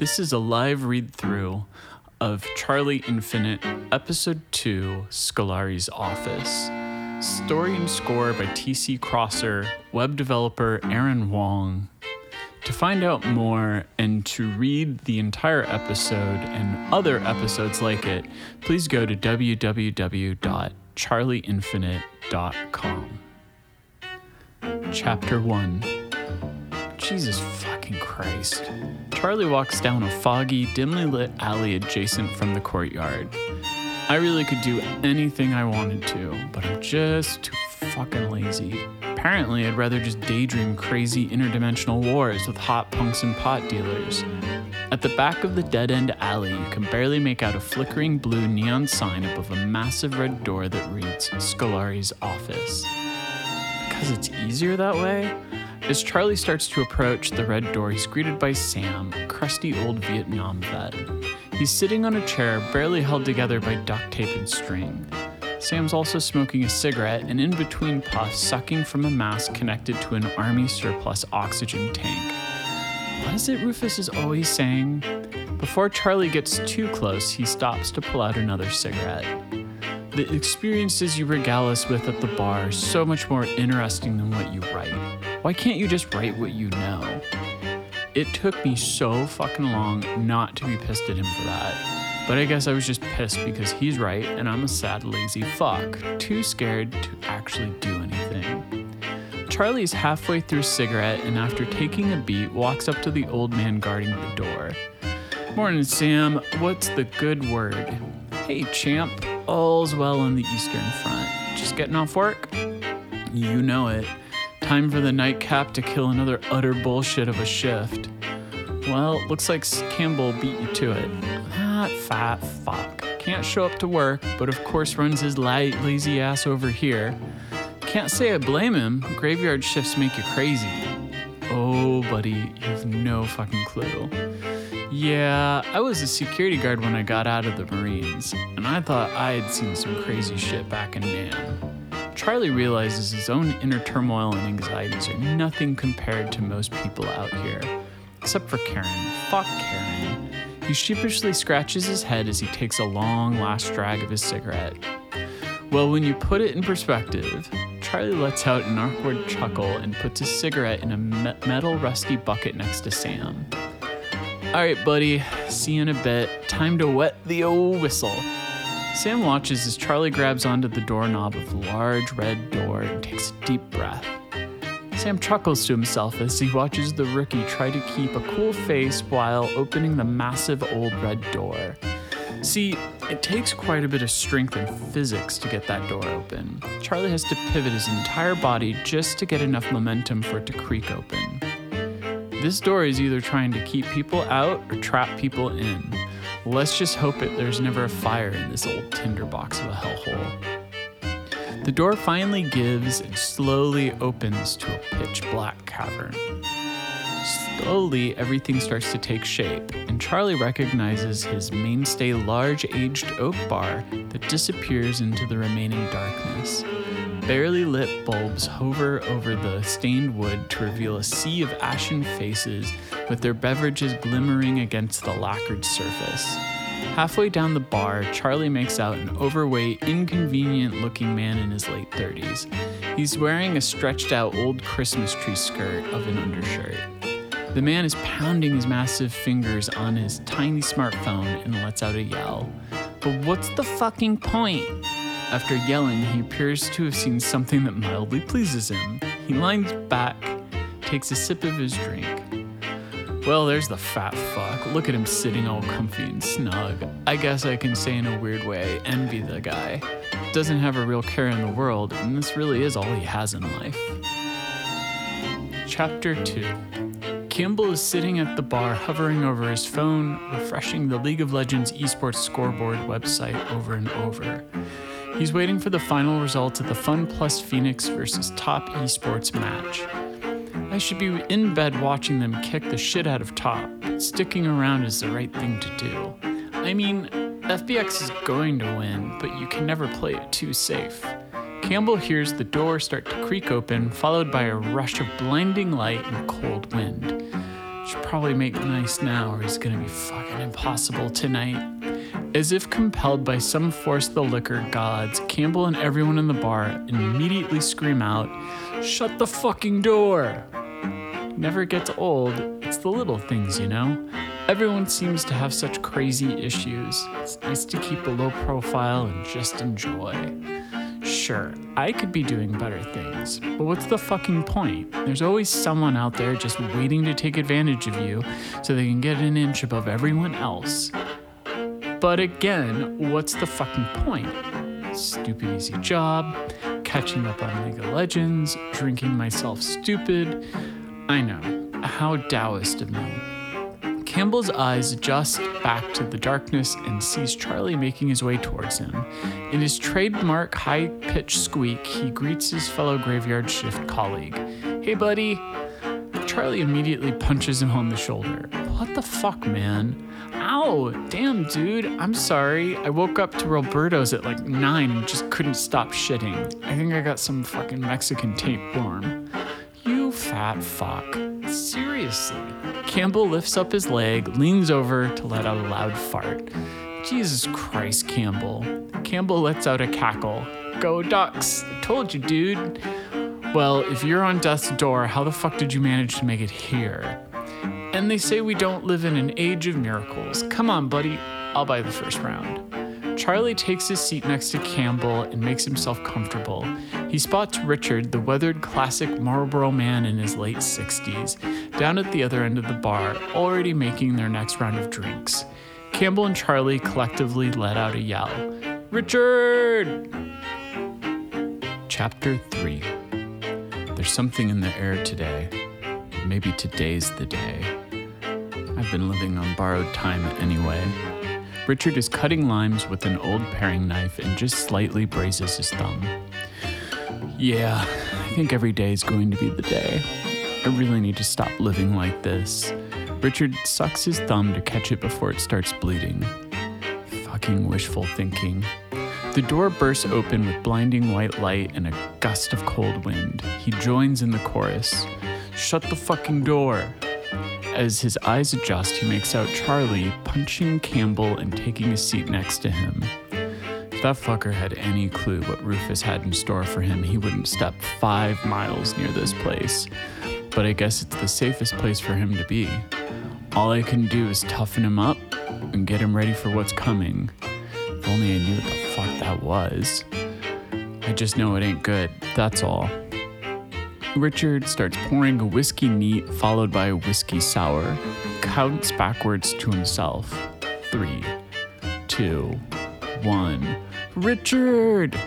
This is a live read through of Charlie Infinite, Episode 2 Scolari's Office. Story and score by TC Crosser, web developer Aaron Wong. To find out more and to read the entire episode and other episodes like it, please go to www.charlieinfinite.com. Chapter 1 Jesus fucking Christ. Charlie walks down a foggy, dimly lit alley adjacent from the courtyard. I really could do anything I wanted to, but I'm just too fucking lazy. Apparently, I'd rather just daydream crazy interdimensional wars with hot punks and pot dealers. At the back of the dead end alley, you can barely make out a flickering blue neon sign above a massive red door that reads Scolari's office. Because it's easier that way? As Charlie starts to approach the red door, he's greeted by Sam, a crusty old Vietnam vet. He's sitting on a chair, barely held together by duct tape and string. Sam's also smoking a cigarette and in between puffs, sucking from a mask connected to an army surplus oxygen tank. What is it Rufus is always saying? Before Charlie gets too close, he stops to pull out another cigarette. The experiences you regale us with at the bar are so much more interesting than what you write. Why can't you just write what you know? It took me so fucking long not to be pissed at him for that. But I guess I was just pissed because he's right and I'm a sad, lazy fuck, too scared to actually do anything. Charlie is halfway through cigarette and after taking a beat walks up to the old man guarding the door. Morning, Sam. What's the good word? Hey, champ. All's well on the Eastern Front. Just getting off work? You know it. Time for the nightcap to kill another utter bullshit of a shift. Well, looks like Campbell beat you to it. That fat fuck. Can't show up to work, but of course runs his light, lazy ass over here. Can't say I blame him. Graveyard shifts make you crazy. Oh, buddy, you have no fucking clue. Yeah, I was a security guard when I got out of the Marines, and I thought I had seen some crazy shit back in Nam. Charlie realizes his own inner turmoil and anxieties are nothing compared to most people out here. Except for Karen. Fuck Karen. He sheepishly scratches his head as he takes a long last drag of his cigarette. Well, when you put it in perspective, Charlie lets out an awkward chuckle and puts his cigarette in a me- metal rusty bucket next to Sam. All right, buddy, see you in a bit. Time to wet the old whistle. Sam watches as Charlie grabs onto the doorknob of the large red door and takes a deep breath. Sam chuckles to himself as he watches the rookie try to keep a cool face while opening the massive old red door. See, it takes quite a bit of strength and physics to get that door open. Charlie has to pivot his entire body just to get enough momentum for it to creak open. This door is either trying to keep people out or trap people in. Let's just hope it there's never a fire in this old tinderbox of a hellhole. The door finally gives and slowly opens to a pitch black cavern. Slowly, everything starts to take shape, and Charlie recognizes his mainstay large aged oak bar that disappears into the remaining darkness. Barely lit bulbs hover over the stained wood to reveal a sea of ashen faces with their beverages glimmering against the lacquered surface. Halfway down the bar, Charlie makes out an overweight, inconvenient looking man in his late 30s. He's wearing a stretched out old Christmas tree skirt of an undershirt. The man is pounding his massive fingers on his tiny smartphone and lets out a yell. But what's the fucking point? After yelling, he appears to have seen something that mildly pleases him. He lines back, takes a sip of his drink. Well, there's the fat fuck. Look at him sitting all comfy and snug. I guess I can say in a weird way, envy the guy. Doesn't have a real care in the world, and this really is all he has in life. Chapter 2 Campbell is sitting at the bar, hovering over his phone, refreshing the League of Legends esports scoreboard website over and over. He's waiting for the final results of the Fun Plus Phoenix versus Top Esports match. I should be in bed watching them kick the shit out of Top, but sticking around is the right thing to do. I mean, FPX is going to win, but you can never play it too safe. Campbell hears the door start to creak open, followed by a rush of blinding light and cold wind. Should probably make nice now or he's gonna be fucking impossible tonight. As if compelled by some force of the liquor gods, Campbell and everyone in the bar immediately scream out, Shut the fucking door! Never gets old. It's the little things, you know? Everyone seems to have such crazy issues. It's nice to keep a low profile and just enjoy. Sure, I could be doing better things, but what's the fucking point? There's always someone out there just waiting to take advantage of you so they can get an inch above everyone else. But again, what's the fucking point? Stupid easy job, catching up on League of Legends, drinking myself stupid. I know, how Taoist of me. Campbell's eyes adjust back to the darkness and sees Charlie making his way towards him. In his trademark high pitched squeak, he greets his fellow graveyard shift colleague. Hey, buddy. Charlie immediately punches him on the shoulder. What the fuck, man? Ow! Damn, dude. I'm sorry. I woke up to Roberto's at like 9 and just couldn't stop shitting. I think I got some fucking Mexican tapeworm. You fat fuck. Seriously. Campbell lifts up his leg, leans over to let out a loud fart. Jesus Christ, Campbell. Campbell lets out a cackle. Go Ducks. I told you, dude. Well, if you're on death's door, how the fuck did you manage to make it here? And they say we don't live in an age of miracles. Come on, buddy. I'll buy the first round. Charlie takes his seat next to Campbell and makes himself comfortable. He spots Richard, the weathered classic Marlboro man in his late 60s, down at the other end of the bar, already making their next round of drinks. Campbell and Charlie collectively let out a yell Richard! Chapter 3 There's something in the air today. Maybe today's the day. I've been living on borrowed time anyway. Richard is cutting limes with an old paring knife and just slightly braces his thumb. Yeah, I think every day is going to be the day. I really need to stop living like this. Richard sucks his thumb to catch it before it starts bleeding. Fucking wishful thinking. The door bursts open with blinding white light and a gust of cold wind. He joins in the chorus. Shut the fucking door. As his eyes adjust, he makes out Charlie punching Campbell and taking a seat next to him. If that fucker had any clue what Rufus had in store for him, he wouldn't step five miles near this place. But I guess it's the safest place for him to be. All I can do is toughen him up and get him ready for what's coming. If only I knew what the fuck that was. I just know it ain't good, that's all. Richard starts pouring a whiskey neat followed by a whiskey sour. Counts backwards to himself. Three, two, one. Richard!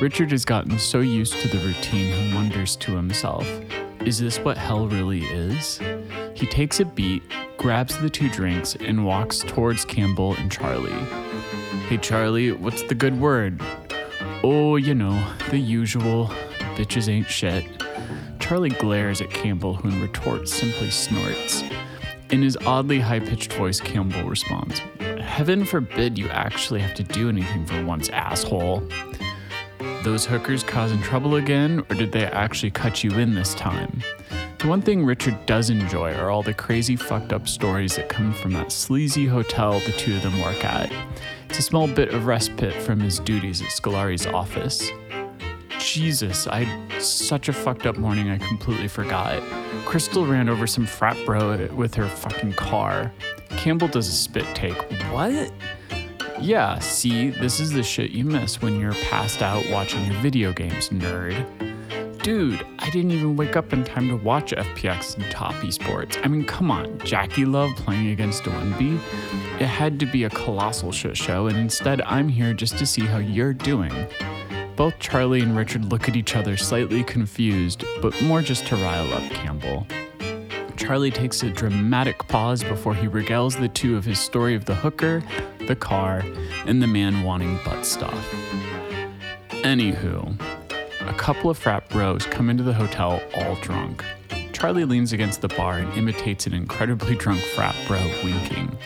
Richard has gotten so used to the routine he wonders to himself, is this what hell really is? He takes a beat, grabs the two drinks, and walks towards Campbell and Charlie. Hey Charlie, what's the good word? Oh, you know, the usual. Bitches ain't shit. Charlie glares at Campbell, who in retort simply snorts. In his oddly high pitched voice, Campbell responds, Heaven forbid you actually have to do anything for once, asshole. Those hookers causing trouble again, or did they actually cut you in this time? The one thing Richard does enjoy are all the crazy fucked up stories that come from that sleazy hotel the two of them work at. It's a small bit of respite from his duties at Scolari's office. Jesus, I had such a fucked up morning I completely forgot. Crystal ran over some frat bro with her fucking car. Campbell does a spit take. What? Yeah, see, this is the shit you miss when you're passed out watching your video games, nerd. Dude, I didn't even wake up in time to watch FPX and Top Esports. I mean, come on, JackeyLove playing against Doinb? It had to be a colossal shit show, and instead I'm here just to see how you're doing. Both Charlie and Richard look at each other slightly confused, but more just to rile up Campbell. Charlie takes a dramatic pause before he regales the two of his story of the hooker, the car, and the man wanting butt stuff. Anywho, a couple of frat bros come into the hotel all drunk. Charlie leans against the bar and imitates an incredibly drunk frat bro winking.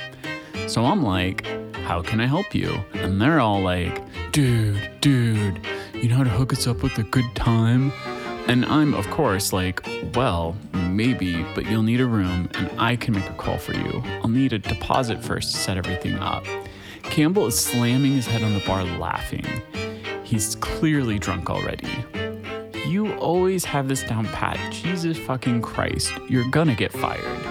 So I'm like, how can I help you? And they're all like, dude, dude, you know how to hook us up with a good time? And I'm, of course, like, well, maybe, but you'll need a room and I can make a call for you. I'll need a deposit first to set everything up. Campbell is slamming his head on the bar laughing. He's clearly drunk already. You always have this down pat. Jesus fucking Christ, you're gonna get fired.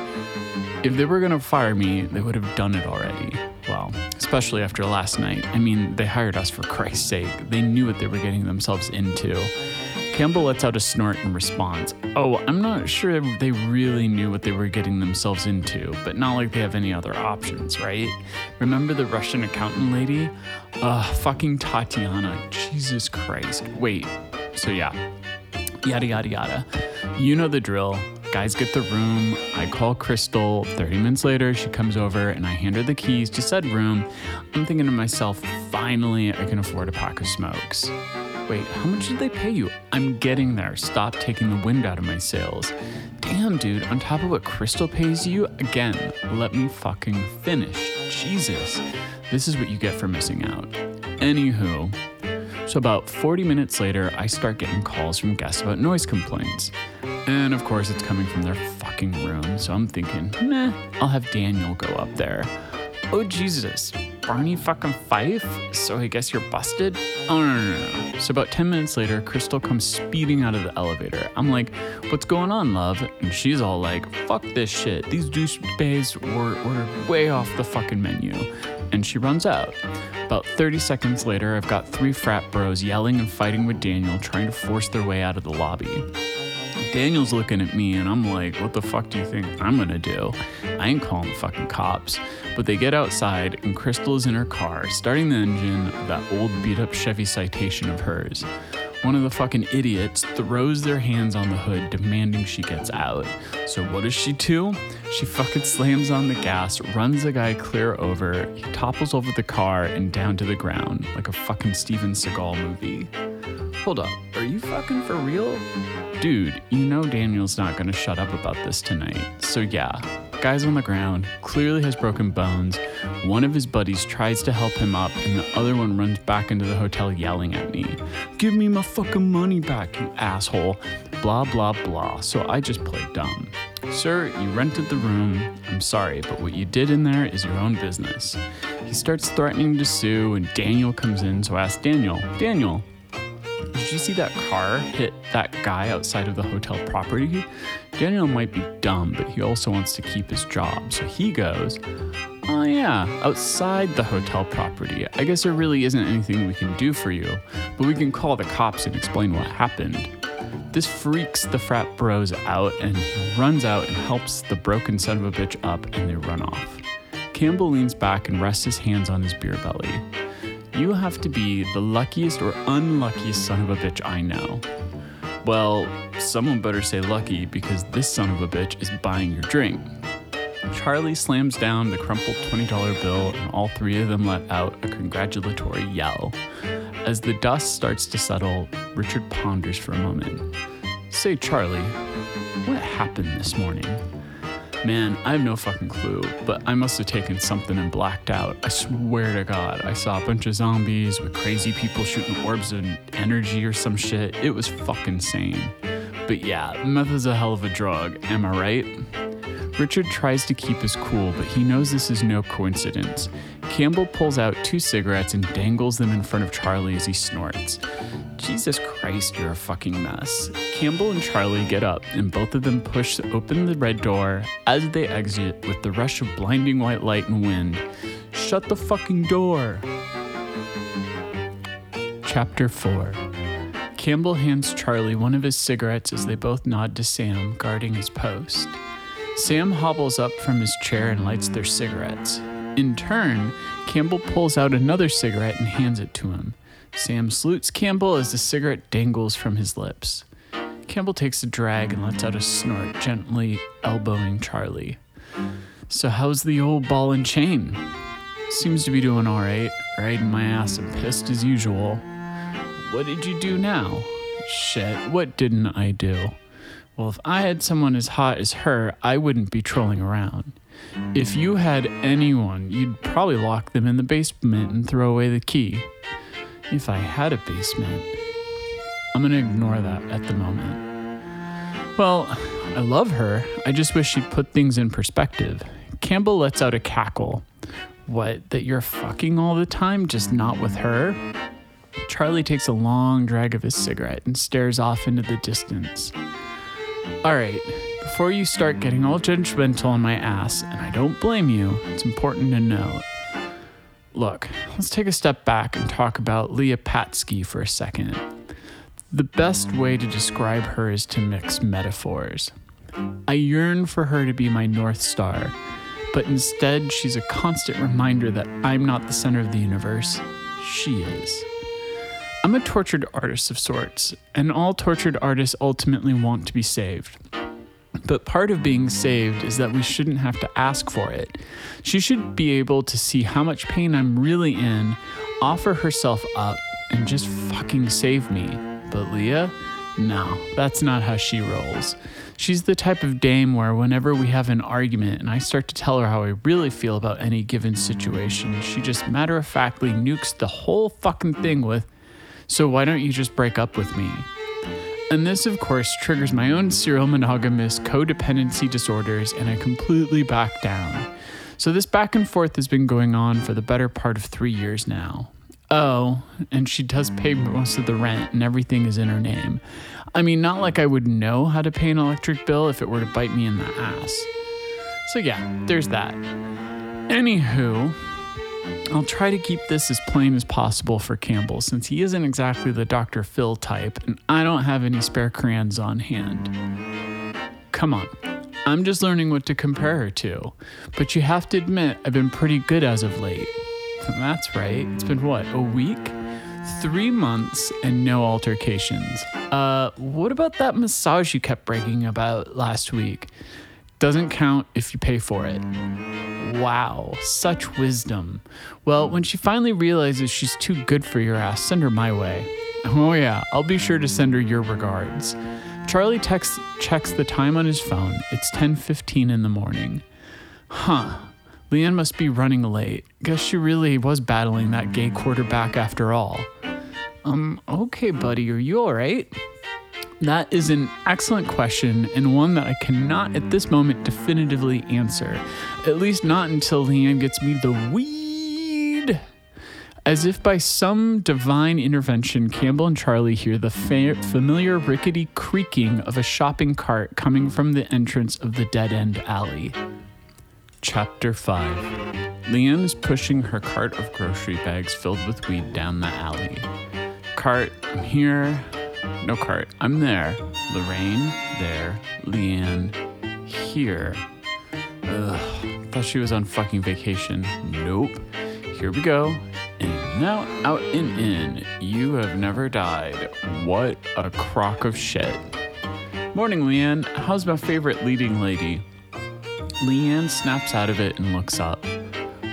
If they were gonna fire me, they would have done it already. Well, especially after last night. I mean, they hired us for Christ's sake. They knew what they were getting themselves into. Campbell lets out a snort in response. Oh, I'm not sure they really knew what they were getting themselves into, but not like they have any other options, right? Remember the Russian accountant lady? Ugh, fucking Tatiana. Jesus Christ. Wait, so yeah. Yada, yada, yada. You know the drill. Guys get the room. I call Crystal. 30 minutes later, she comes over and I hand her the keys to said room. I'm thinking to myself, finally, I can afford a pack of smokes. Wait, how much did they pay you? I'm getting there. Stop taking the wind out of my sails. Damn, dude, on top of what Crystal pays you, again, let me fucking finish. Jesus. This is what you get for missing out. Anywho, so about 40 minutes later, I start getting calls from guests about noise complaints. And of course, it's coming from their fucking room, so I'm thinking, nah, I'll have Daniel go up there. Oh, Jesus, Barney fucking Fife? So I guess you're busted? Oh, no, no, no, no. So about 10 minutes later, Crystal comes speeding out of the elevator. I'm like, what's going on, love? And she's all like, fuck this shit. These douchebags were ordered way off the fucking menu. And she runs out. About 30 seconds later, I've got three frat bros yelling and fighting with Daniel, trying to force their way out of the lobby. Daniel's looking at me and I'm like, what the fuck do you think I'm gonna do? I ain't calling the fucking cops. But they get outside and Crystal is in her car, starting the engine of that old beat up Chevy Citation of hers. One of the fucking idiots throws their hands on the hood, demanding she gets out. So what does she do? She fucking slams on the gas, runs the guy clear over, he topples over the car and down to the ground, like a fucking Steven Seagal movie. Hold up, are you fucking for real? Dude, you know Daniel's not gonna shut up about this tonight. So yeah, guy's on the ground, clearly has broken bones. One of his buddies tries to help him up, and the other one runs back into the hotel yelling at me. Give me my fucking money back, you asshole. Blah, blah, blah. So I just played dumb. Sir, you rented the room. I'm sorry, but what you did in there is your own business. He starts threatening to sue, and Daniel comes in, so I ask Daniel, Daniel, did you see that car hit that guy outside of the hotel property? Daniel might be dumb, but he also wants to keep his job. So he goes, Oh, yeah, outside the hotel property. I guess there really isn't anything we can do for you, but we can call the cops and explain what happened. This freaks the frat bros out, and he runs out and helps the broken son of a bitch up, and they run off. Campbell leans back and rests his hands on his beer belly. You have to be the luckiest or unluckiest son of a bitch I know. Well, someone better say lucky because this son of a bitch is buying your drink. Charlie slams down the crumpled $20 bill, and all three of them let out a congratulatory yell. As the dust starts to settle, Richard ponders for a moment. Say, Charlie, what happened this morning? Man, I have no fucking clue, but I must have taken something and blacked out. I swear to God, I saw a bunch of zombies with crazy people shooting orbs of energy or some shit. It was fucking insane. But yeah, meth is a hell of a drug, am I right? Richard tries to keep his cool, but he knows this is no coincidence. Campbell pulls out two cigarettes and dangles them in front of Charlie as he snorts. Jesus Christ, you're a fucking mess. Campbell and Charlie get up, and both of them push open the red door as they exit with the rush of blinding white light and wind. Shut the fucking door! Chapter 4 Campbell hands Charlie one of his cigarettes as they both nod to Sam, guarding his post. Sam hobbles up from his chair and lights their cigarettes. In turn, Campbell pulls out another cigarette and hands it to him. Sam salutes Campbell as the cigarette dangles from his lips. Campbell takes a drag and lets out a snort, gently elbowing Charlie. So, how's the old ball and chain? Seems to be doing alright, riding my ass and pissed as usual. What did you do now? Shit, what didn't I do? Well, if I had someone as hot as her, I wouldn't be trolling around. If you had anyone, you'd probably lock them in the basement and throw away the key. If I had a basement. I'm gonna ignore that at the moment. Well, I love her. I just wish she'd put things in perspective. Campbell lets out a cackle. What, that you're fucking all the time, just not with her? Charlie takes a long drag of his cigarette and stares off into the distance. All right, before you start getting all judgmental on my ass, and I don't blame you, it's important to note. Look, let's take a step back and talk about Leah Patsky for a second. The best way to describe her is to mix metaphors. I yearn for her to be my North Star, but instead, she's a constant reminder that I'm not the center of the universe. She is. I'm a tortured artist of sorts, and all tortured artists ultimately want to be saved. But part of being saved is that we shouldn't have to ask for it. She should be able to see how much pain I'm really in, offer herself up, and just fucking save me. But Leah? No, that's not how she rolls. She's the type of dame where whenever we have an argument and I start to tell her how I really feel about any given situation, she just matter of factly nukes the whole fucking thing with, So why don't you just break up with me? And this, of course, triggers my own serial monogamous codependency disorders, and I completely back down. So this back and forth has been going on for the better part of three years now. Oh, and she does pay most of the rent, and everything is in her name. I mean, not like I would know how to pay an electric bill if it were to bite me in the ass. So, yeah, there's that. Anywho, I'll try to keep this as plain as possible for Campbell since he isn't exactly the Dr. Phil type, and I don't have any spare crayons on hand. Come on. I'm just learning what to compare her to, but you have to admit I've been pretty good as of late. That's right. It's been what, a week? Three months and no altercations. Uh, what about that massage you kept bragging about last week? Doesn't count if you pay for it. Wow, such wisdom. Well, when she finally realizes she's too good for your ass, send her my way. Oh, yeah, I'll be sure to send her your regards. Charlie texts, checks the time on his phone. It's 10:15 in the morning. Huh. Leanne must be running late. Guess she really was battling that gay quarterback after all. Um, okay, buddy, are you alright? That is an excellent question and one that I cannot at this moment definitively answer. At least not until Leanne gets me the weed. As if by some divine intervention, Campbell and Charlie hear the fa- familiar rickety creaking of a shopping cart coming from the entrance of the dead end alley. Chapter 5 Leanne is pushing her cart of grocery bags filled with weed down the alley. Cart, I'm here. No cart, I'm there. Lorraine, there. Leanne, here. Ugh, thought she was on fucking vacation. Nope. Here we go. And now out and in. You have never died. What a crock of shit. Morning, Leanne. How's my favorite leading lady? Leanne snaps out of it and looks up.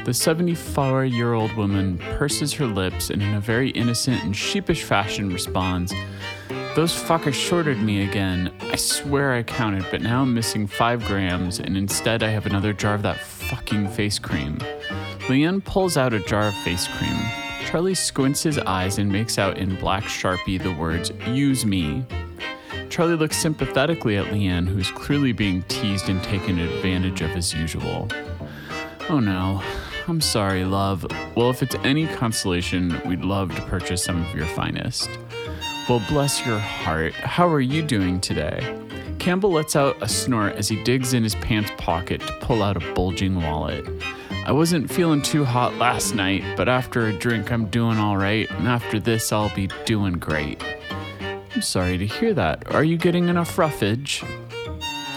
The 74 year old woman purses her lips and, in a very innocent and sheepish fashion, responds, Those fuckers shorted me again. I swear I counted, but now I'm missing five grams, and instead I have another jar of that fucking face cream. Leanne pulls out a jar of face cream. Charlie squints his eyes and makes out in black sharpie the words, Use me. Charlie looks sympathetically at Leanne, who's clearly being teased and taken advantage of as usual. Oh no. I'm sorry, love. Well, if it's any consolation, we'd love to purchase some of your finest. Well, bless your heart. How are you doing today? Campbell lets out a snort as he digs in his pants pocket to pull out a bulging wallet. I wasn't feeling too hot last night, but after a drink, I'm doing all right, and after this, I'll be doing great. I'm sorry to hear that. Are you getting enough roughage?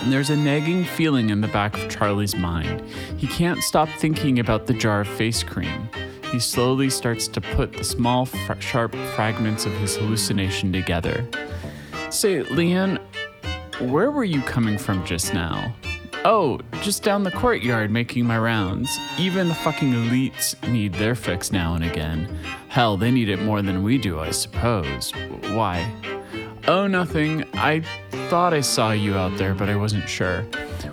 And there's a nagging feeling in the back of Charlie's mind. He can't stop thinking about the jar of face cream. He slowly starts to put the small, fr- sharp fragments of his hallucination together. Say, Leanne, where were you coming from just now? Oh, just down the courtyard making my rounds. Even the fucking elites need their fix now and again. Hell, they need it more than we do, I suppose. Why? Oh, nothing. I thought I saw you out there, but I wasn't sure.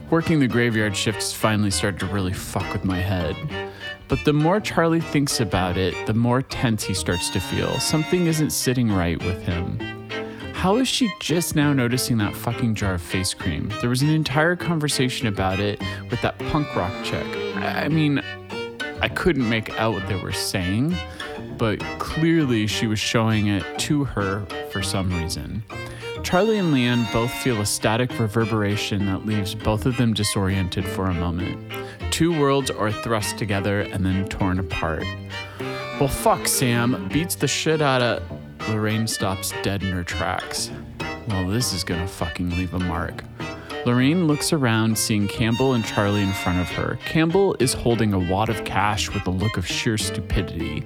Working the graveyard shifts finally started to really fuck with my head. But the more Charlie thinks about it, the more tense he starts to feel. Something isn't sitting right with him. How is she just now noticing that fucking jar of face cream? There was an entire conversation about it with that punk rock chick. I mean, I couldn't make out what they were saying, but clearly she was showing it to her for some reason. Charlie and Leanne both feel a static reverberation that leaves both of them disoriented for a moment. Two worlds are thrust together and then torn apart. Well, fuck, Sam beats the shit out of. Lorraine stops dead in her tracks. Well, this is gonna fucking leave a mark. Lorraine looks around, seeing Campbell and Charlie in front of her. Campbell is holding a wad of cash with a look of sheer stupidity.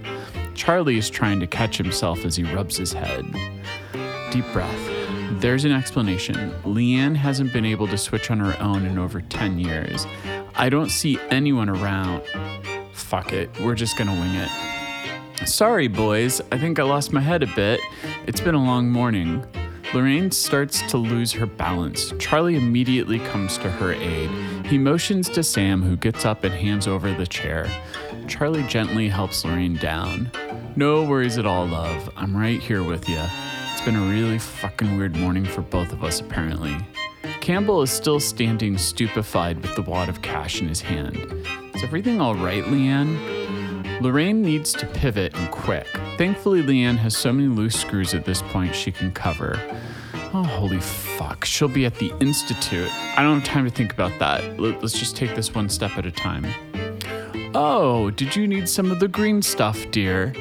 Charlie is trying to catch himself as he rubs his head. Deep breath. There's an explanation. Leanne hasn't been able to switch on her own in over 10 years. I don't see anyone around. Fuck it, we're just gonna wing it. Sorry, boys, I think I lost my head a bit. It's been a long morning. Lorraine starts to lose her balance. Charlie immediately comes to her aid. He motions to Sam, who gets up and hands over the chair. Charlie gently helps Lorraine down. No worries at all, love. I'm right here with you. Been a really fucking weird morning for both of us, apparently. Campbell is still standing stupefied with the wad of cash in his hand. Is everything all right, Leanne? Lorraine needs to pivot and quick. Thankfully, Leanne has so many loose screws at this point she can cover. Oh, holy fuck. She'll be at the Institute. I don't have time to think about that. Let- Let's just take this one step at a time. Oh, did you need some of the green stuff, dear?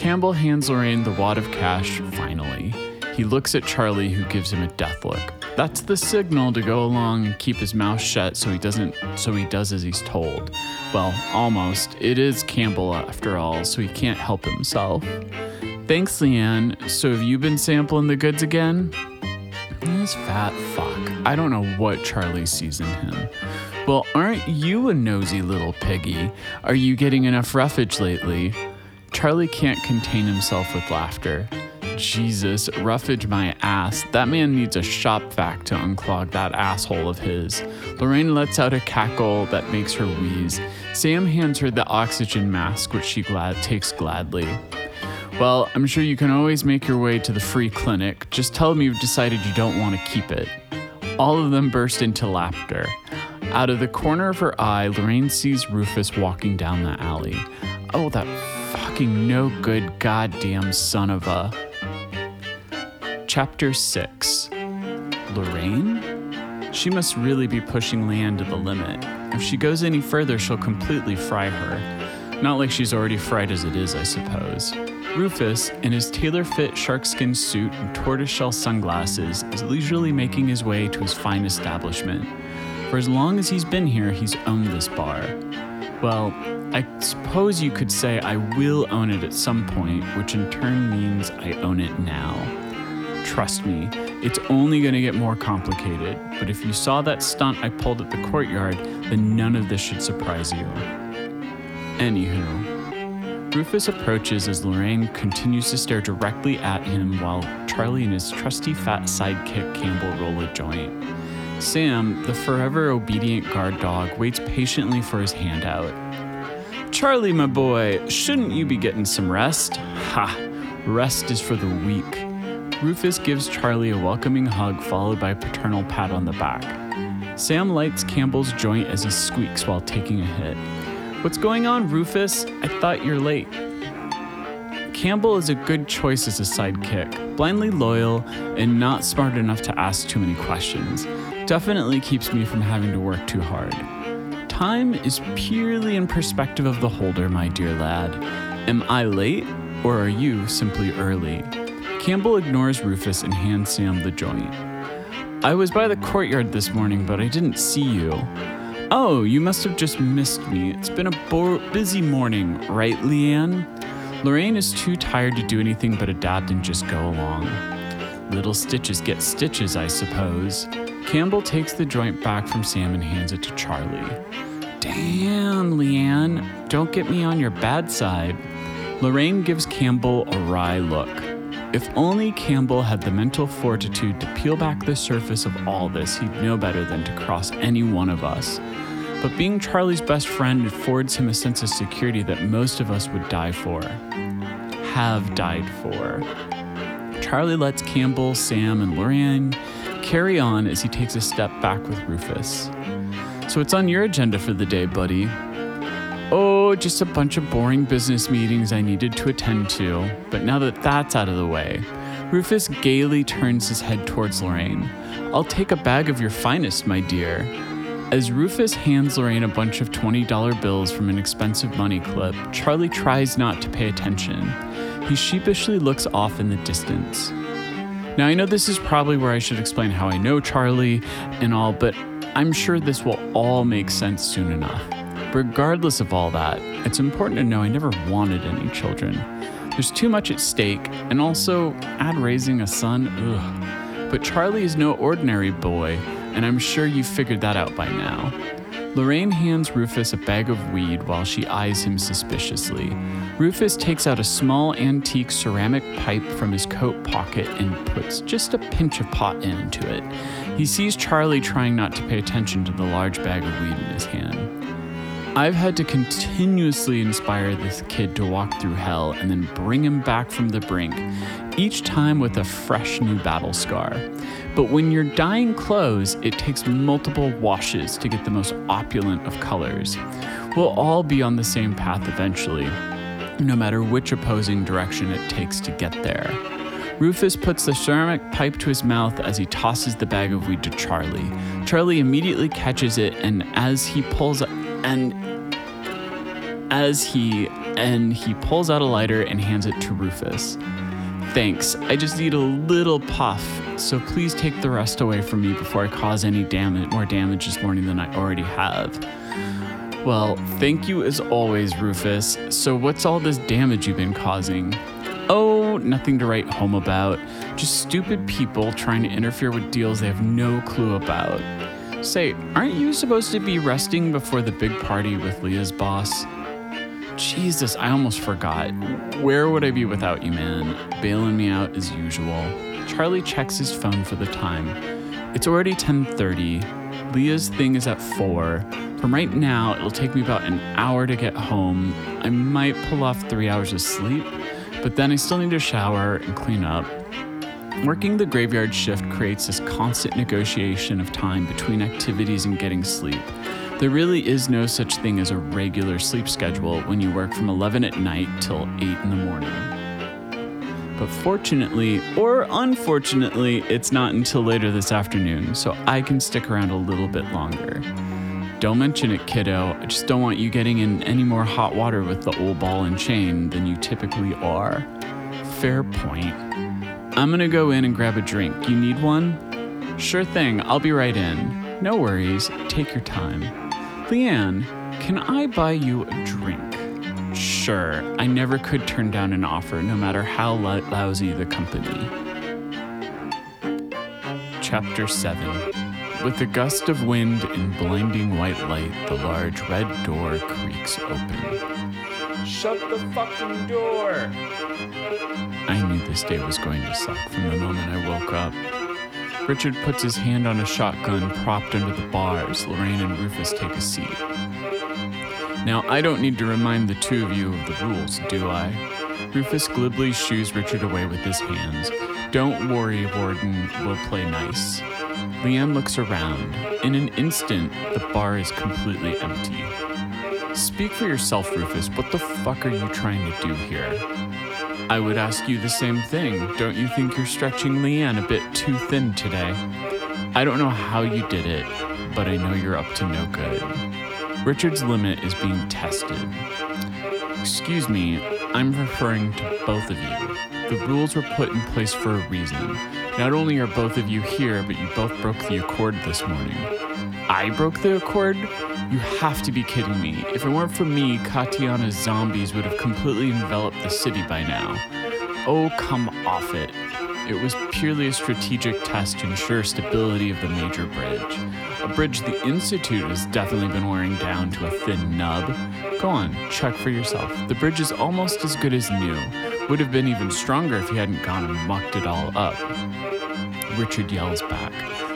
Campbell hands Lorraine the wad of cash, finally. He looks at Charlie, who gives him a death look. That's the signal to go along and keep his mouth shut so he doesn't so he does as he's told. Well, almost. It is Campbell after all, so he can't help himself. Thanks, Leanne. So have you been sampling the goods again? This fat fuck. I don't know what Charlie sees in him. Well, aren't you a nosy little piggy? Are you getting enough roughage lately? Charlie can't contain himself with laughter. Jesus, roughage my ass. That man needs a shop vac to unclog that asshole of his. Lorraine lets out a cackle that makes her wheeze. Sam hands her the oxygen mask, which she glad takes gladly. Well, I'm sure you can always make your way to the free clinic. Just tell them you've decided you don't want to keep it. All of them burst into laughter. Out of the corner of her eye, Lorraine sees Rufus walking down the alley. Oh, that fucking no good goddamn son of a. Chapter 6 Lorraine? She must really be pushing Leanne to the limit. If she goes any further, she'll completely fry her. Not like she's already fried as it is, I suppose. Rufus, in his tailor fit sharkskin suit and tortoiseshell sunglasses, is leisurely making his way to his fine establishment. For as long as he's been here, he's owned this bar. Well, I suppose you could say I will own it at some point, which in turn means I own it now. Trust me, it's only going to get more complicated, but if you saw that stunt I pulled at the courtyard, then none of this should surprise you. Anywho, Rufus approaches as Lorraine continues to stare directly at him while Charlie and his trusty fat sidekick Campbell roll a joint. Sam, the forever obedient guard dog, waits patiently for his handout. Charlie, my boy, shouldn't you be getting some rest? Ha! Rest is for the weak. Rufus gives Charlie a welcoming hug, followed by a paternal pat on the back. Sam lights Campbell's joint as he squeaks while taking a hit. What's going on, Rufus? I thought you're late. Campbell is a good choice as a sidekick, blindly loyal and not smart enough to ask too many questions. Definitely keeps me from having to work too hard. Time is purely in perspective of the holder, my dear lad. Am I late, or are you simply early? Campbell ignores Rufus and hands Sam the joint. I was by the courtyard this morning, but I didn't see you. Oh, you must have just missed me. It's been a bo- busy morning, right, Leanne? Lorraine is too tired to do anything but adapt and just go along. Little stitches get stitches, I suppose. Campbell takes the joint back from Sam and hands it to Charlie. Damn, Leanne, don't get me on your bad side. Lorraine gives Campbell a wry look. If only Campbell had the mental fortitude to peel back the surface of all this, he'd know better than to cross any one of us. But being Charlie's best friend affords him a sense of security that most of us would die for. Have died for. Charlie lets Campbell, Sam, and Lorraine carry on as he takes a step back with Rufus. So, what's on your agenda for the day, buddy? Oh, just a bunch of boring business meetings I needed to attend to. But now that that's out of the way, Rufus gaily turns his head towards Lorraine. I'll take a bag of your finest, my dear. As Rufus hands Lorraine a bunch of $20 bills from an expensive money clip, Charlie tries not to pay attention. He sheepishly looks off in the distance. Now, I know this is probably where I should explain how I know Charlie and all, but I'm sure this will all make sense soon enough. Regardless of all that, it's important to know I never wanted any children. There's too much at stake, and also, add raising a son, ugh. But Charlie is no ordinary boy, and I'm sure you've figured that out by now. Lorraine hands Rufus a bag of weed while she eyes him suspiciously. Rufus takes out a small antique ceramic pipe from his coat pocket and puts just a pinch of pot into it. He sees Charlie trying not to pay attention to the large bag of weed in his hand. I've had to continuously inspire this kid to walk through hell and then bring him back from the brink, each time with a fresh new battle scar. But when you're dyeing clothes, it takes multiple washes to get the most opulent of colors. We'll all be on the same path eventually, no matter which opposing direction it takes to get there. Rufus puts the ceramic pipe to his mouth as he tosses the bag of weed to Charlie. Charlie immediately catches it, and as he pulls and as he and he pulls out a lighter and hands it to Rufus. Thanks. I just need a little puff, so please take the rest away from me before I cause any damage more damage this morning than I already have. Well, thank you as always, Rufus. So what's all this damage you've been causing? Oh, nothing to write home about. Just stupid people trying to interfere with deals they have no clue about. Say, aren't you supposed to be resting before the big party with Leah's boss? Jesus, I almost forgot. Where would I be without you, man? Bailing me out as usual. Charlie checks his phone for the time. It's already 10:30. Leah's thing is at 4. From right now, it'll take me about an hour to get home. I might pull off 3 hours of sleep, but then I still need to shower and clean up. Working the graveyard shift creates this constant negotiation of time between activities and getting sleep. There really is no such thing as a regular sleep schedule when you work from 11 at night till 8 in the morning. But fortunately, or unfortunately, it's not until later this afternoon, so I can stick around a little bit longer. Don't mention it, kiddo. I just don't want you getting in any more hot water with the old ball and chain than you typically are. Fair point. I'm gonna go in and grab a drink. You need one? Sure thing, I'll be right in. No worries, take your time. Leanne, can I buy you a drink? Sure, I never could turn down an offer, no matter how lo- lousy the company. Chapter 7 With a gust of wind and blinding white light, the large red door creaks open. Shut the fucking door! I this day was going to suck from the moment I woke up. Richard puts his hand on a shotgun propped under the bars. Lorraine and Rufus take a seat. Now, I don't need to remind the two of you of the rules, do I? Rufus glibly shoos Richard away with his hands. Don't worry, Warden, we'll play nice. Leanne looks around. In an instant, the bar is completely empty. Speak for yourself, Rufus. What the fuck are you trying to do here? I would ask you the same thing. Don't you think you're stretching Leanne a bit too thin today? I don't know how you did it, but I know you're up to no good. Richard's limit is being tested. Excuse me, I'm referring to both of you. The rules were put in place for a reason. Not only are both of you here, but you both broke the accord this morning. I broke the accord? You have to be kidding me. If it weren't for me, Katiana's zombies would have completely enveloped the city by now. Oh, come off it. It was purely a strategic test to ensure stability of the major bridge. A bridge the Institute has definitely been wearing down to a thin nub. Go on, check for yourself. The bridge is almost as good as new. Would have been even stronger if you hadn't gone and mucked it all up. Richard yells back.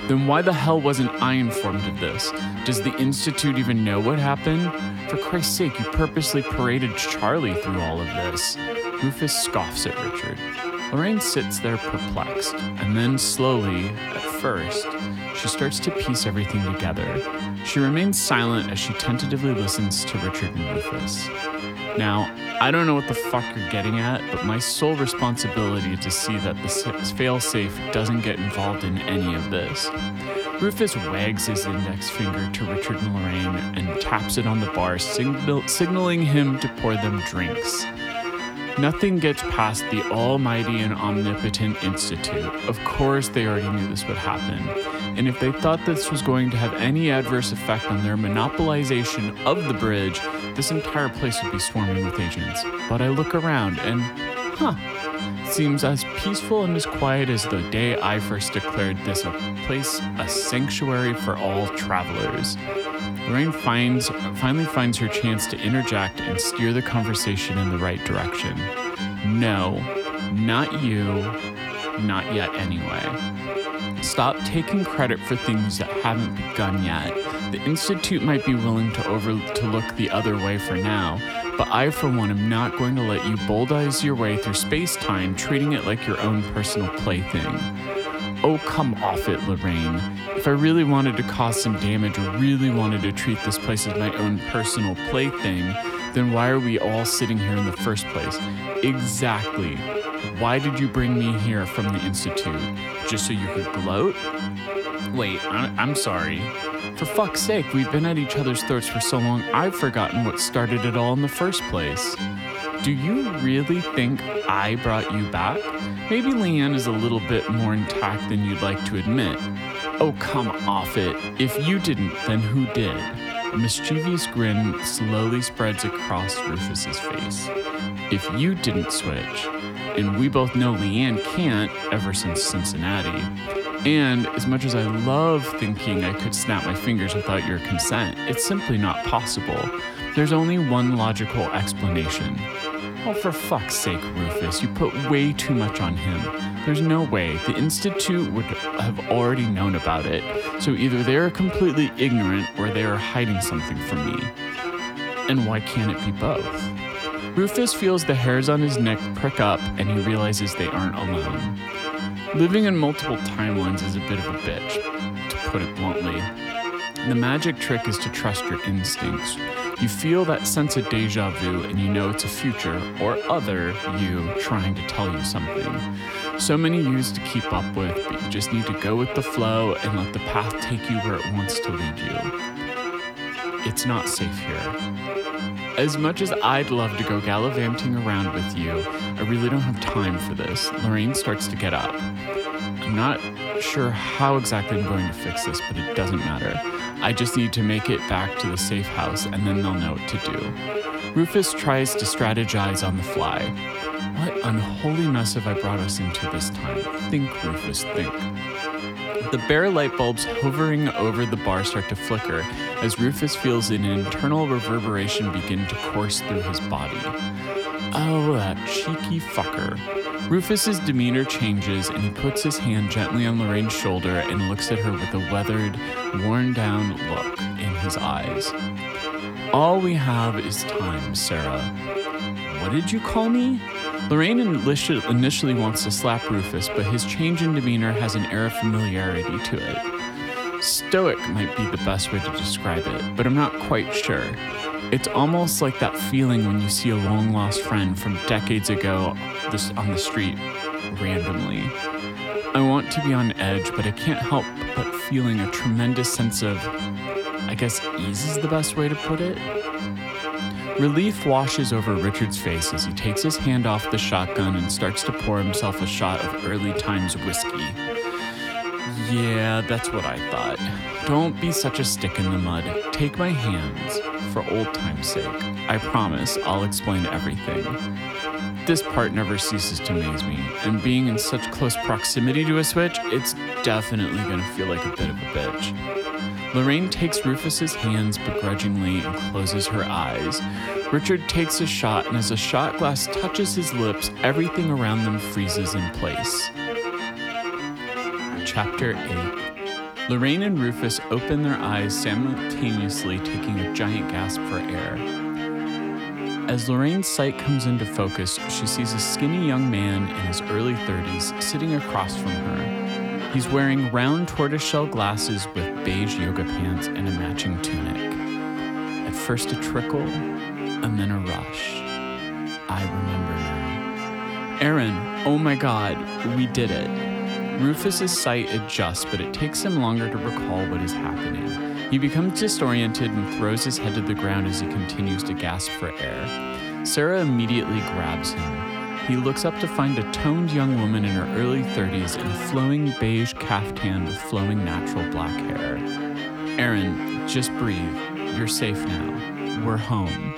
Then why the hell wasn't I informed of this? Does the Institute even know what happened? For Christ's sake, you purposely paraded Charlie through all of this. Rufus scoffs at Richard. Lorraine sits there perplexed, and then slowly, at first, she starts to piece everything together. She remains silent as she tentatively listens to Richard and Rufus. Now, I don't know what the fuck you're getting at, but my sole responsibility is to see that the failsafe doesn't get involved in any of this. Rufus wags his index finger to Richard and Lorraine and taps it on the bar, signal- signaling him to pour them drinks. Nothing gets past the almighty and omnipotent Institute. Of course, they already knew this would happen. And if they thought this was going to have any adverse effect on their monopolization of the bridge, this entire place would be swarming with agents. But I look around and, huh, seems as peaceful and as quiet as the day I first declared this a place a sanctuary for all travelers. Lorraine finds, finally finds her chance to interject and steer the conversation in the right direction. No, not you, not yet anyway. Stop taking credit for things that haven't begun yet. The Institute might be willing to over to look the other way for now, but I, for one, am not going to let you bulldoze your way through space time, treating it like your own personal plaything. Oh, come off it, Lorraine. If I really wanted to cause some damage or really wanted to treat this place as my own personal plaything, then why are we all sitting here in the first place? Exactly. Why did you bring me here from the Institute? Just so you could gloat? Wait, I'm sorry. For fuck's sake, we've been at each other's throats for so long, I've forgotten what started it all in the first place. Do you really think I brought you back? Maybe Leanne is a little bit more intact than you'd like to admit. Oh, come off it. If you didn't, then who did? A mischievous grin slowly spreads across Rufus's face. If you didn't switch, and we both know Leanne can't ever since Cincinnati, and as much as I love thinking I could snap my fingers without your consent, it's simply not possible. There's only one logical explanation. Oh, for fuck's sake, Rufus, you put way too much on him. There's no way. The Institute would have already known about it. So either they are completely ignorant or they are hiding something from me. And why can't it be both? Rufus feels the hairs on his neck prick up and he realizes they aren't alone. Living in multiple timelines is a bit of a bitch, to put it bluntly. The magic trick is to trust your instincts. You feel that sense of deja vu and you know it's a future or other you trying to tell you something. So many yous to keep up with, but you just need to go with the flow and let the path take you where it wants to lead you. It's not safe here. As much as I'd love to go gallivanting around with you, I really don't have time for this. Lorraine starts to get up. I'm not sure how exactly I'm going to fix this, but it doesn't matter. I just need to make it back to the safe house and then they'll know what to do. Rufus tries to strategize on the fly. What unholy mess have I brought us into this time? Think, Rufus, think. The bare light bulbs hovering over the bar start to flicker as Rufus feels an internal reverberation begin to course through his body. Oh, that cheeky fucker. Rufus's demeanor changes and he puts his hand gently on Lorraine's shoulder and looks at her with a weathered, worn down look in his eyes. All we have is time, Sarah. What did you call me? Lorraine initially wants to slap Rufus, but his change in demeanor has an air of familiarity to it. Stoic might be the best way to describe it, but I'm not quite sure. It's almost like that feeling when you see a long lost friend from decades ago on the street randomly. I want to be on edge, but I can't help but feeling a tremendous sense of I guess ease is the best way to put it. Relief washes over Richard's face as he takes his hand off the shotgun and starts to pour himself a shot of early times whiskey. Yeah, that's what I thought. Don't be such a stick in the mud. Take my hands, for old time's sake. I promise I'll explain everything. This part never ceases to amaze me, and being in such close proximity to a switch, it's definitely gonna feel like a bit of a bitch. Lorraine takes Rufus's hands begrudgingly and closes her eyes. Richard takes a shot, and as a shot glass touches his lips, everything around them freezes in place. Chapter 8 Lorraine and Rufus open their eyes simultaneously, taking a giant gasp for air. As Lorraine's sight comes into focus, she sees a skinny young man in his early 30s sitting across from her. He's wearing round tortoiseshell glasses with beige yoga pants and a matching tunic. At first, a trickle, and then a rush. I remember now. Aaron, oh my god, we did it. Rufus's sight adjusts, but it takes him longer to recall what is happening. He becomes disoriented and throws his head to the ground as he continues to gasp for air. Sarah immediately grabs him. He looks up to find a toned young woman in her early 30s in a flowing beige caftan with flowing natural black hair. Aaron, just breathe. You're safe now. We're home.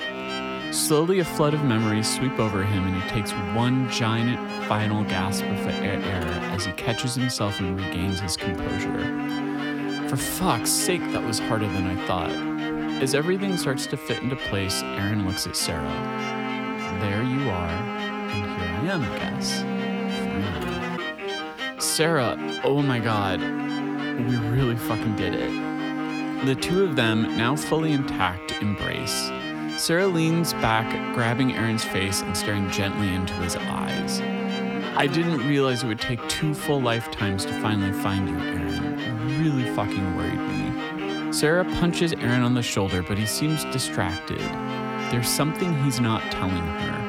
Slowly, a flood of memories sweep over him, and he takes one giant final gasp of air as he catches himself and regains his composure. For fuck's sake, that was harder than I thought. As everything starts to fit into place, Aaron looks at Sarah. There you are, here I guess. Sarah, oh my god, we really fucking did it. The two of them, now fully intact, embrace. Sarah leans back, grabbing Aaron's face and staring gently into his eyes. I didn't realize it would take two full lifetimes to finally find you, Aaron. It really fucking worried me. Sarah punches Aaron on the shoulder, but he seems distracted. There's something he's not telling her.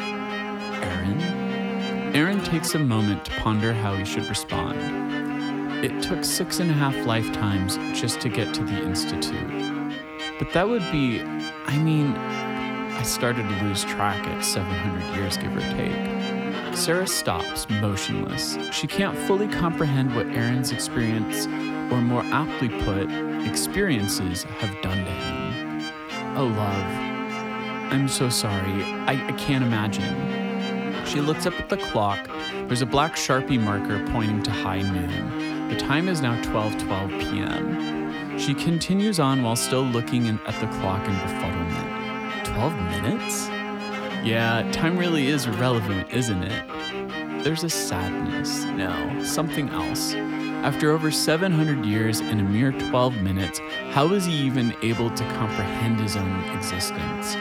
Aaron? Takes a moment to ponder how he should respond. It took six and a half lifetimes just to get to the Institute. But that would be, I mean, I started to lose track at 700 years, give or take. Sarah stops, motionless. She can't fully comprehend what Aaron's experience, or more aptly put, experiences, have done to him. Oh, love. I'm so sorry. I, I can't imagine. She looks up at the clock. There's a black Sharpie marker pointing to high noon. The time is now 12:12 p.m. She continues on while still looking at the clock in befuddlement. 12 minutes? Yeah, time really is irrelevant, isn't it? There's a sadness, no, something else. After over 700 years and a mere 12 minutes, how is he even able to comprehend his own existence?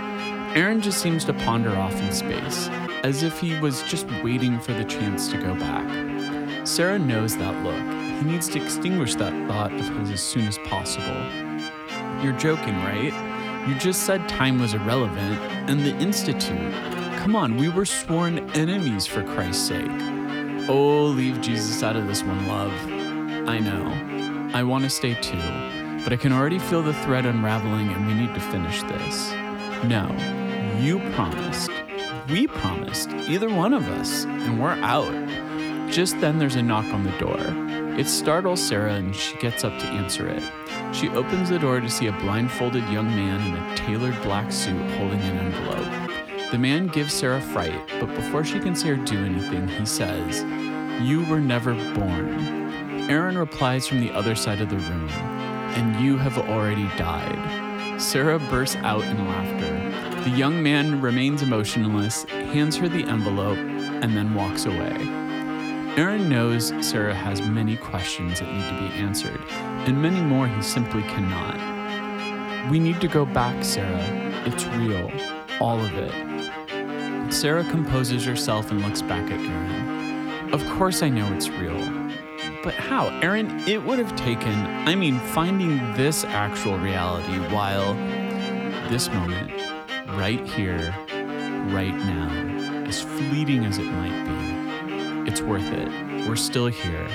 Aaron just seems to ponder off in space, as if he was just waiting for the chance to go back. Sarah knows that look. He needs to extinguish that thought of his as soon as possible. You're joking, right? You just said time was irrelevant, and the Institute. Come on, we were sworn enemies for Christ's sake. Oh, leave Jesus out of this one, love. I know. I want to stay too, but I can already feel the thread unraveling, and we need to finish this. No, you promised. We promised, either one of us, and we're out. Just then, there's a knock on the door. It startles Sarah, and she gets up to answer it. She opens the door to see a blindfolded young man in a tailored black suit holding an envelope. The man gives Sarah fright, but before she can say or do anything, he says, You were never born. Aaron replies from the other side of the room, And you have already died. Sarah bursts out in laughter. The young man remains emotionless, hands her the envelope, and then walks away. Aaron knows Sarah has many questions that need to be answered, and many more he simply cannot. We need to go back, Sarah. It's real. All of it. Sarah composes herself and looks back at Aaron. Of course I know it's real. But how? Aaron, it would have taken, I mean, finding this actual reality while this moment, right here, right now, as fleeting as it might be, it's worth it. We're still here.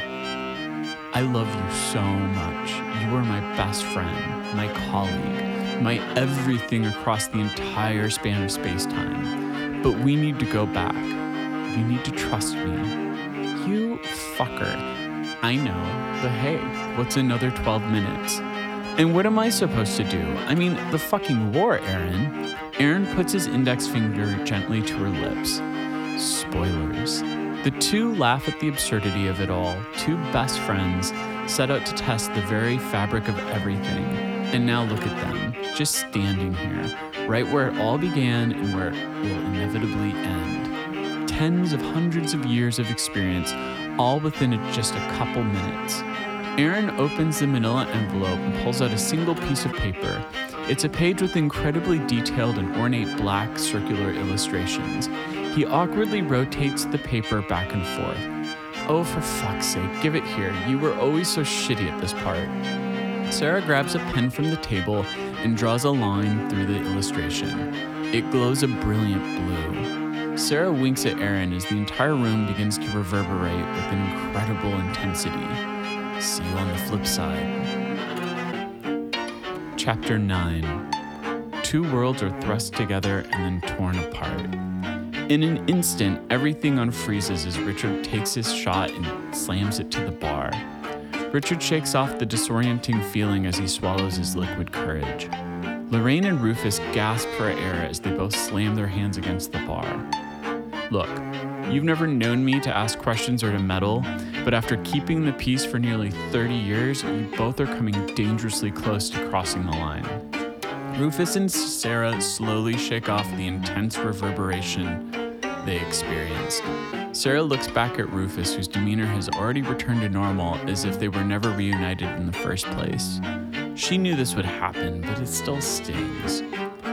I love you so much. You are my best friend, my colleague, my everything across the entire span of space time. But we need to go back. You need to trust me. You fucker. I know, but hey, what's another 12 minutes? And what am I supposed to do? I mean, the fucking war, Aaron. Aaron puts his index finger gently to her lips. Spoilers. The two laugh at the absurdity of it all. Two best friends set out to test the very fabric of everything. And now look at them, just standing here, right where it all began and where it will inevitably end. Tens of hundreds of years of experience, all within just a couple minutes. Aaron opens the manila envelope and pulls out a single piece of paper. It's a page with incredibly detailed and ornate black circular illustrations. He awkwardly rotates the paper back and forth. Oh, for fuck's sake, give it here. You were always so shitty at this part. Sarah grabs a pen from the table and draws a line through the illustration. It glows a brilliant blue. Sarah winks at Aaron as the entire room begins to reverberate with incredible intensity. See you on the flip side. Chapter 9 Two worlds are thrust together and then torn apart. In an instant, everything unfreezes as Richard takes his shot and slams it to the bar. Richard shakes off the disorienting feeling as he swallows his liquid courage. Lorraine and Rufus gasp for air as they both slam their hands against the bar. Look, you've never known me to ask questions or to meddle, but after keeping the peace for nearly 30 years, you both are coming dangerously close to crossing the line. Rufus and Sarah slowly shake off the intense reverberation they experienced. Sarah looks back at Rufus, whose demeanor has already returned to normal as if they were never reunited in the first place. She knew this would happen, but it still stings.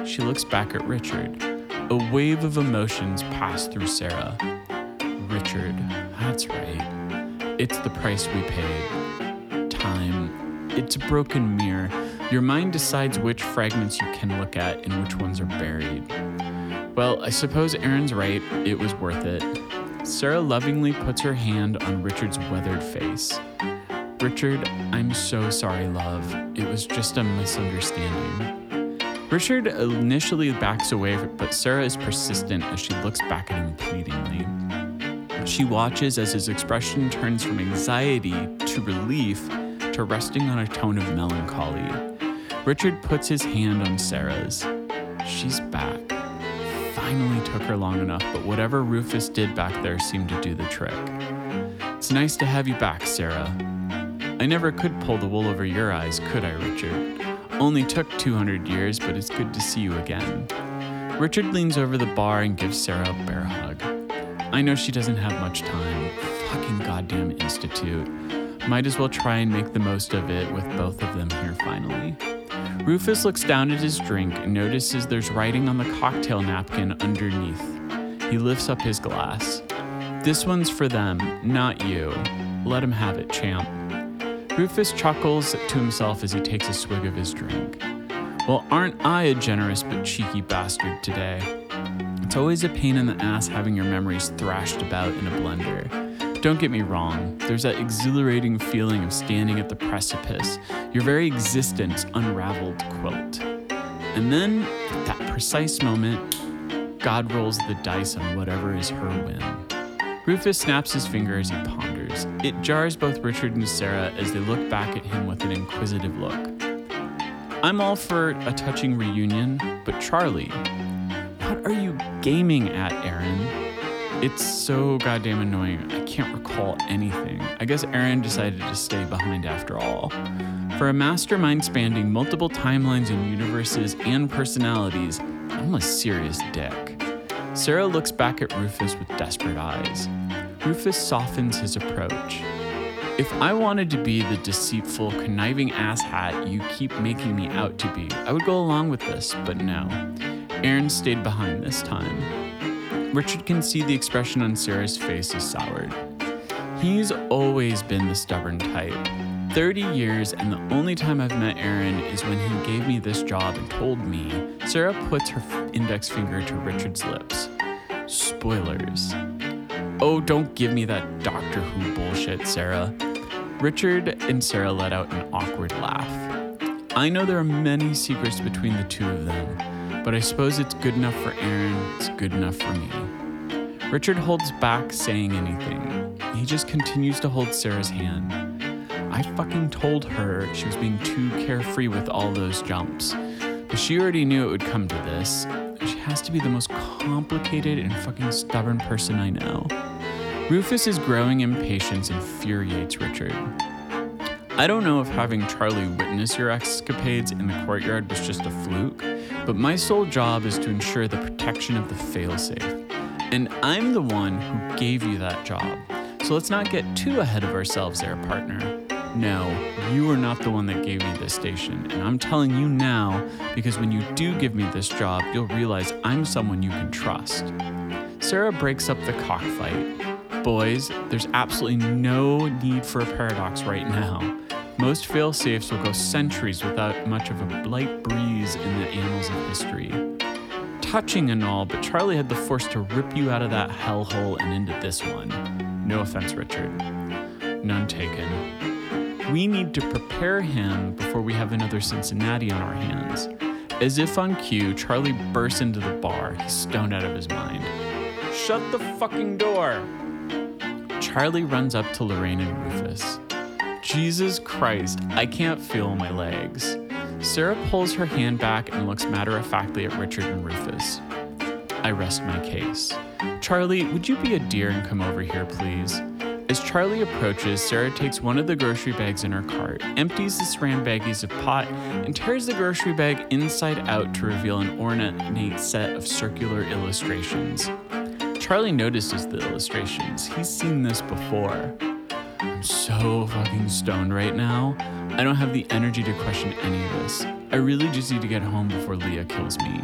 She looks back at Richard. A wave of emotions pass through Sarah. Richard, that's right. It's the price we paid. Time. It's a broken mirror. Your mind decides which fragments you can look at and which ones are buried. Well, I suppose Aaron's right. It was worth it. Sarah lovingly puts her hand on Richard's weathered face. Richard, I'm so sorry, love. It was just a misunderstanding. Richard initially backs away, but Sarah is persistent as she looks back at him pleadingly. She watches as his expression turns from anxiety to relief to resting on a tone of melancholy. Richard puts his hand on Sarah's. She's back finally took her long enough, but whatever Rufus did back there seemed to do the trick. It's nice to have you back, Sarah. I never could pull the wool over your eyes, could I, Richard? Only took 200 years, but it's good to see you again. Richard leans over the bar and gives Sarah a bear hug. I know she doesn't have much time. Fucking goddamn Institute. Might as well try and make the most of it with both of them here finally. Rufus looks down at his drink and notices there's writing on the cocktail napkin underneath. He lifts up his glass. This one's for them, not you. Let him have it, champ. Rufus chuckles to himself as he takes a swig of his drink. Well, aren't I a generous but cheeky bastard today? It's always a pain in the ass having your memories thrashed about in a blender. Don't get me wrong, there's that exhilarating feeling of standing at the precipice, your very existence unraveled quilt. And then, at that precise moment, God rolls the dice on whatever is her whim. Rufus snaps his finger as he ponders. It jars both Richard and Sarah as they look back at him with an inquisitive look. I'm all for a touching reunion, but Charlie, are you gaming at, Aaron? It's so goddamn annoying. I can't recall anything. I guess Aaron decided to stay behind after all. For a mastermind spanning multiple timelines and universes and personalities, I'm a serious dick. Sarah looks back at Rufus with desperate eyes. Rufus softens his approach. If I wanted to be the deceitful, conniving asshat you keep making me out to be, I would go along with this, but no. Aaron stayed behind this time. Richard can see the expression on Sarah's face is soured. He's always been the stubborn type. 30 years, and the only time I've met Aaron is when he gave me this job and told me. Sarah puts her index finger to Richard's lips. Spoilers. Oh, don't give me that Doctor Who bullshit, Sarah. Richard and Sarah let out an awkward laugh. I know there are many secrets between the two of them, but I suppose it's good enough for Aaron, it's good enough for me. Richard holds back saying anything. He just continues to hold Sarah's hand. I fucking told her she was being too carefree with all those jumps. But she already knew it would come to this. She has to be the most complicated and fucking stubborn person I know. Rufus's growing impatience infuriates Richard. I don't know if having Charlie witness your escapades in the courtyard was just a fluke, but my sole job is to ensure the protection of the failsafe. And I'm the one who gave you that job. So let's not get too ahead of ourselves there, partner. No, you are not the one that gave me this station, and I'm telling you now because when you do give me this job, you'll realize I'm someone you can trust. Sarah breaks up the cockfight. Boys, there's absolutely no need for a paradox right now. Most fail safes will go centuries without much of a light breeze in the annals of history. Touching and all, but Charlie had the force to rip you out of that hellhole and into this one. No offense, Richard. None taken. We need to prepare him before we have another Cincinnati on our hands. As if on cue, Charlie bursts into the bar. He's stoned out of his mind. Shut the fucking door! Charlie runs up to Lorraine and Rufus. Jesus Christ, I can't feel my legs. Sarah pulls her hand back and looks matter of factly at Richard and Rufus. I rest my case. Charlie, would you be a dear and come over here, please? As Charlie approaches, Sarah takes one of the grocery bags in her cart, empties the saran baggies of pot, and tears the grocery bag inside out to reveal an ornate set of circular illustrations. Charlie notices the illustrations. He's seen this before. I'm so fucking stoned right now. I don't have the energy to question any of this. I really just need to get home before Leah kills me.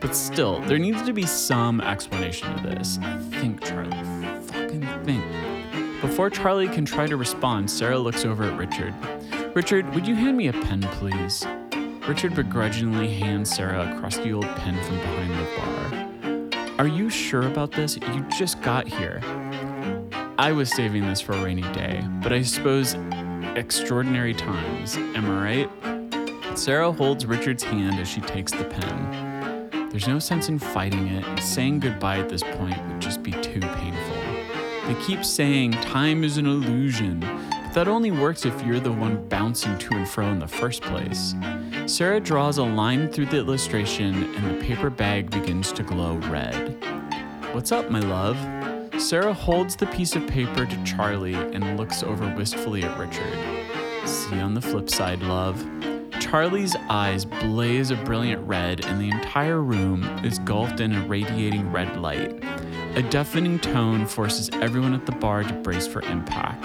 But still, there needs to be some explanation to this. Think, Charlie. Fucking think. Before Charlie can try to respond, Sarah looks over at Richard. Richard, would you hand me a pen, please? Richard begrudgingly hands Sarah a crusty old pen from behind the bar. Are you sure about this? You just got here. I was saving this for a rainy day, but I suppose extraordinary times, am I right? Sarah holds Richard's hand as she takes the pen. There's no sense in fighting it, saying goodbye at this point would just be too painful. They keep saying time is an illusion, but that only works if you're the one bouncing to and fro in the first place. Sarah draws a line through the illustration, and the paper bag begins to glow red. What's up, my love? Sarah holds the piece of paper to Charlie and looks over wistfully at Richard. See on the flip side, love. Charlie's eyes blaze a brilliant red, and the entire room is engulfed in a radiating red light. A deafening tone forces everyone at the bar to brace for impact.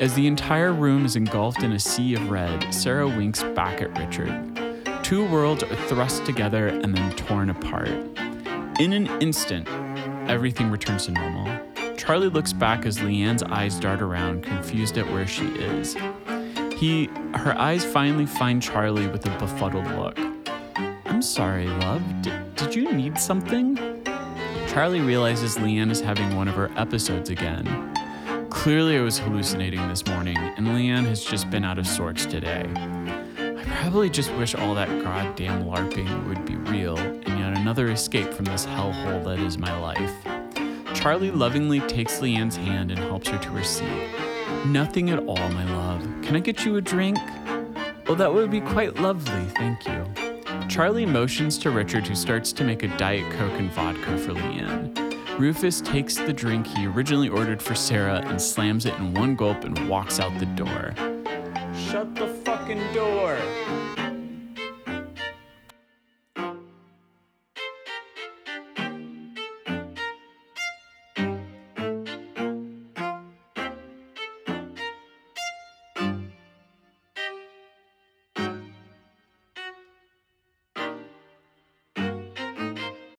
As the entire room is engulfed in a sea of red, Sarah winks back at Richard. Two worlds are thrust together and then torn apart. In an instant, everything returns to normal. Charlie looks back as Leanne's eyes dart around, confused at where she is. He, her eyes finally find Charlie with a befuddled look. I'm sorry, love. D- did you need something? Charlie realizes Leanne is having one of her episodes again. Clearly, I was hallucinating this morning, and Leanne has just been out of sorts today. I probably just wish all that goddamn LARPing would be real, and yet another escape from this hellhole that is my life. Charlie lovingly takes Leanne's hand and helps her to her seat. Nothing at all, my love. Can I get you a drink? Oh, that would be quite lovely, thank you. Charlie motions to Richard, who starts to make a Diet Coke and vodka for Leanne. Rufus takes the drink he originally ordered for Sarah and slams it in one gulp and walks out the door. Shut the fucking door!